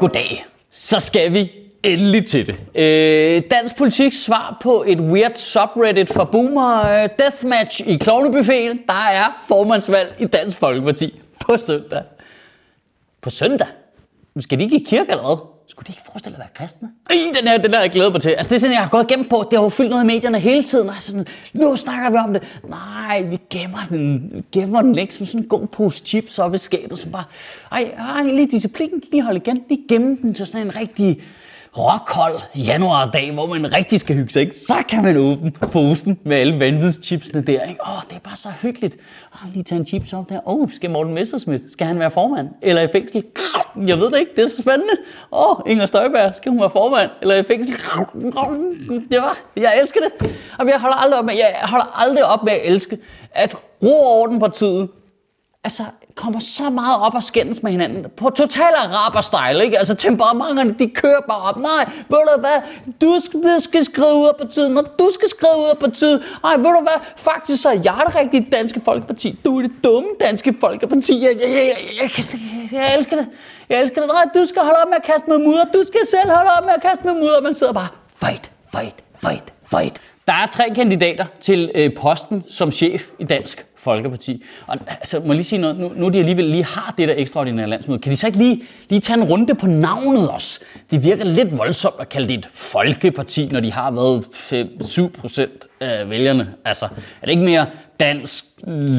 Goddag. Så skal vi endelig til det. Øh, dansk politik svar på et weird subreddit for boomer øh, deathmatch i Klovnebuffeten. Der er formandsvalg i Dansk Folkeparti på søndag. På søndag? Skal de ikke i kirke eller hvad? Skulle de ikke forestille at være kristne? Ej, den her, den her jeg glæder mig til. Altså, det er sådan, jeg har gået gennem på. Det har jo fyldt noget i medierne hele tiden. Altså, sådan, nu snakker vi om det. Nej, vi gemmer den, vi gemmer den ikke som sådan en god pose chips op i skabet. Som bare, ej, ej, lige disciplin, lige hold igen, lige gemme den til sådan en rigtig råkold januardag, hvor man rigtig skal hygge sig, ikke? så kan man åbne posen med alle vanvidschipsene der. Ikke? Åh, det er bare så hyggeligt. Åh, lige tage en chips op der. Åh, skal Morten Messerschmidt, skal han være formand eller i fængsel? Jeg ved det ikke, det er så spændende. Åh, Inger Støjberg, skal hun være formand eller i fængsel? Det var, jeg elsker det. Og jeg holder aldrig op med, jeg holder aldrig op med at elske, at ro og orden partiet altså, kommer så meget op og skændes med hinanden. På total araber-style, ikke? Altså, temperamenterne, de kører bare op. Nej, ved du hvad? Du skal, du skal skrive ud af partiet, når du skal skrive ud af partiet. Nej, ved du hvad? Faktisk så er jeg det rigtige danske folkeparti. Du er det dumme danske folkeparti. Jeg, jeg, jeg, jeg, jeg, jeg, jeg elsker det. Jeg elsker det. Nej, du skal holde op med at kaste med mudder. Du skal selv holde op med at kaste med mudder. Man sidder bare, fight, fight, fight, fight. Der er tre kandidater til øh, posten som chef i Dansk Folkeparti. Og altså, må jeg lige sige noget, nu, nu de alligevel lige har det der ekstraordinære landsmøde, kan de så ikke lige, lige tage en runde på navnet også? Det virker lidt voldsomt at kalde det et folkeparti, når de har været 5-7 procent af vælgerne. Altså, er det ikke mere dansk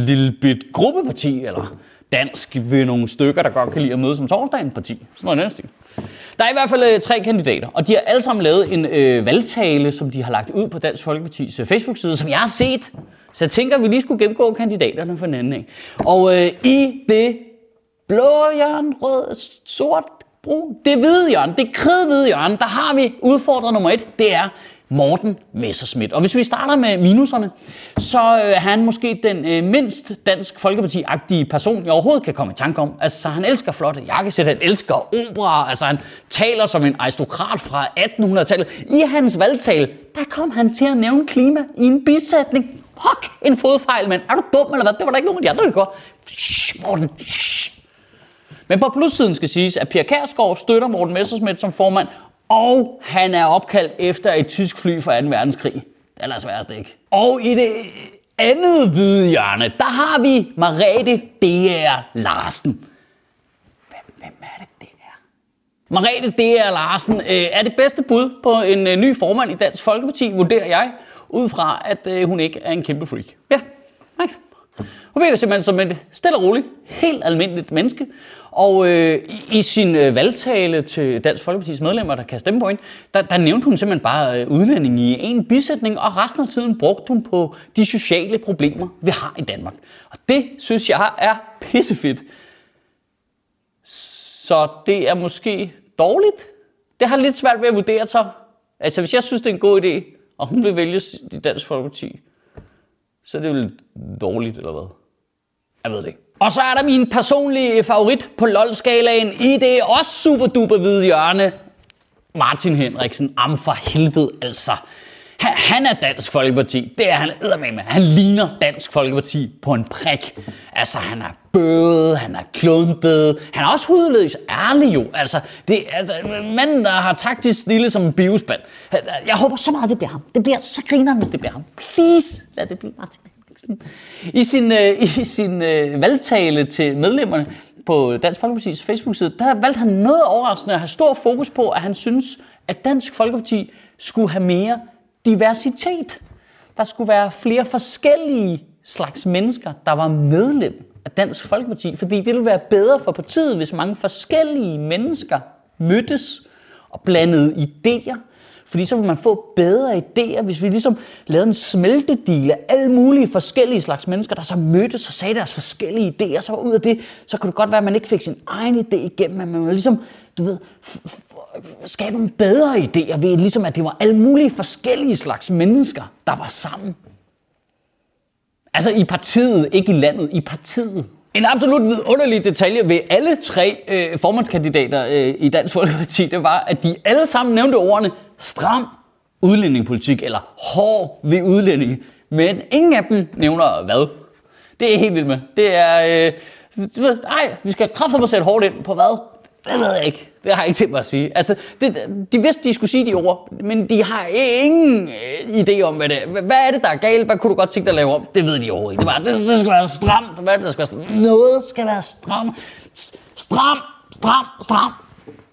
lille bit gruppeparti, eller dansk ved nogle stykker, der godt kan lide at møde som torsdagen parti? Sådan noget næste. Der er i hvert fald øh, tre kandidater, og de har alle sammen lavet en øh, valgtale, som de har lagt ud på Dansk Folkepartis øh, Facebook-side, som jeg har set. Så jeg tænker, at vi lige skulle gennemgå kandidaterne for en anden. Ikke? Og øh, i det blå hjørne, rød, sort, brun, det hvide hjørne, det kridhvide hjørne, der har vi udfordrer nummer et, det er Morten Messerschmidt. Og hvis vi starter med minuserne, så øh, er han måske den øh, mindst dansk folkeparti-agtige person, jeg overhovedet kan komme i tanke om. Altså, han elsker flotte jakkesæt, han elsker opera, altså han taler som en aristokrat fra 1800-tallet. I hans valgtale, der kom han til at nævne klima i en bisætning. Fuck, en fodfejl, men er du dum eller hvad? Det var der ikke nogen af de andre, der gjorde. Shh, Morten, shh. Men på plussiden skal siges, at Pia Kærsgaard støtter Morten Messerschmidt som formand, og han er opkaldt efter et tysk fly fra 2. verdenskrig. Det er altså værst ikke. Og i det andet hvide hjørne, der har vi Marete D.R. Larsen. Hvem, hvem er det, det er? Marete D.R. Larsen øh, er det bedste bud på en øh, ny formand i Dansk Folkeparti, vurderer jeg, ud fra at øh, hun ikke er en kæmpe freak. Ja, nej. Hun virker simpelthen som et stille og roligt, helt almindeligt menneske. Og øh, i, i sin øh, valgtale til Dansk Folkepartis medlemmer, der kan stemme på hende, der, der nævnte hun simpelthen bare øh, udlænding i en bisætning, og resten af tiden brugte hun på de sociale problemer, vi har i Danmark. Og det synes jeg er pissefedt. Så det er måske dårligt. Det har lidt svært ved at vurdere så. Altså hvis jeg synes, det er en god idé, og hun vil vælge i Dansk Folkeparti, så er det vel dårligt, eller hvad? Jeg ved det ikke. Og så er der min personlige favorit på LOL-skalaen i det også super duper hvide hjørne. Martin Henriksen. Am for helvede, altså. Han, han er Dansk Folkeparti. Det er han med. Han ligner Dansk Folkeparti på en prik. Altså, han er bøde, han er klumpet, han er også hudløs, ærlig jo. Altså, det er altså, manden, der har taktisk stille som en biospand. Jeg håber så meget, det bliver ham. Det bliver så griner, hvis det bliver ham. Please, lad det blive Martin Henriksen. I sin, øh, i sin øh, valgtale til medlemmerne på Dansk Folkeparti's Facebook-side, der valgte han noget overraskende at have stor fokus på, at han synes, at Dansk Folkeparti skulle have mere diversitet. Der skulle være flere forskellige slags mennesker, der var medlem af Dansk Folkeparti, fordi det ville være bedre for partiet, hvis mange forskellige mennesker mødtes og blandede idéer. Fordi så vil man få bedre idéer, hvis vi ligesom lavede en smeltedil af alle mulige forskellige slags mennesker, der så mødtes og sagde deres forskellige idéer. Så ud af det, så kunne det godt være, at man ikke fik sin egen idé igennem, men man var ligesom, du ved, skabe nogle bedre idéer ved, ligesom at det var alle mulige forskellige slags mennesker, der var sammen. Altså i partiet, ikke i landet, i partiet. En absolut vidunderlig detalje ved alle tre øh, formandskandidater øh, i Dansk Folkeparti, det var, at de alle sammen nævnte ordene stram udlændingepolitik eller hård ved udlændinge. Men ingen af dem nævner hvad. Det er helt vildt med. Det er... Øh, nej, vi skal kraftigt sætte hårdt ind på hvad? Det ved jeg ikke. Det har jeg ikke tænkt mig at sige. Altså, det, de vidste, de skulle sige de ord, men de har ingen øh, idé om, hvad det er. Hvad er det, der er galt? Hvad kunne du godt tænke dig at lave om? Det ved de overhovedet ikke. Det, var, det, det skal være stramt. Hvad er det, der skal være stramt? Noget skal være stramt. Stram, stram, stram.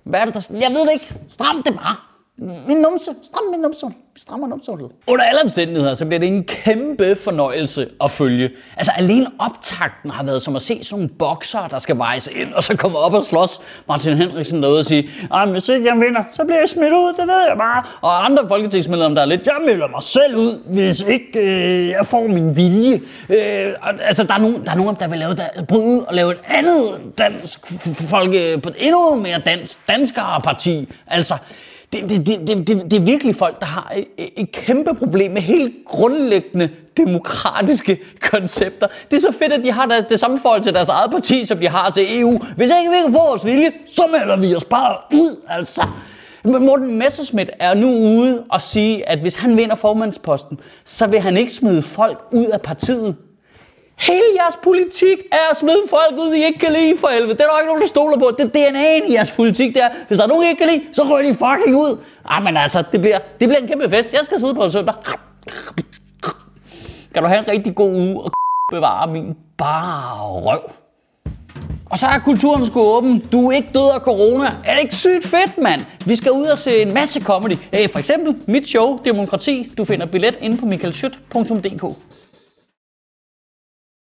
Hvad er det, der... Jeg ved det ikke. Stram det bare. Min numse. Stram min numse. Vi strammer numsehullet. Under alle omstændigheder, så bliver det en kæmpe fornøjelse at følge. Altså alene optakten har været som at se sådan nogle bokser, der skal vejes ind, og så kommer op og slås. Martin Henriksen derude og sige, hvis ikke jeg vinder, så bliver jeg smidt ud, det ved jeg bare. Og andre folketingsmedlemmer, der er lidt, jeg melder mig selv ud, hvis ikke øh, jeg får min vilje. Øh, altså der er, nogen, der er nogen, der vil lave der, bryde ud og lave et andet dansk folke, øh, på et endnu mere dansk, danskere parti. Altså, det, det, det, det, det, det er virkelig folk, der har et, et kæmpe problem med helt grundlæggende demokratiske koncepter. Det er så fedt, at de har det, det samme forhold til deres eget parti, som de har til EU. Hvis ikke vi kan få vores vilje, så melder vi os bare ud, altså. Morten Messerschmidt er nu ude og sige, at hvis han vinder formandsposten, så vil han ikke smide folk ud af partiet. Hele jeres politik er at smide folk ud, I ikke kan lide for helvede. Det er der ikke nogen, der stoler på. Det er DNA'en i jeres politik, der. Hvis der er nogen, I ikke kan lide, så rører de fucking ud. Ah, men altså, det bliver, det bliver en kæmpe fest. Jeg skal sidde på en søndag. Kan du have en rigtig god uge og bevare min bare røv. Og så er kulturen sgu åben. Du er ikke død af corona. Er det ikke sygt fedt, mand? Vi skal ud og se en masse comedy. Øh, for eksempel mit show, Demokrati. Du finder billet inde på michaelschødt.dk.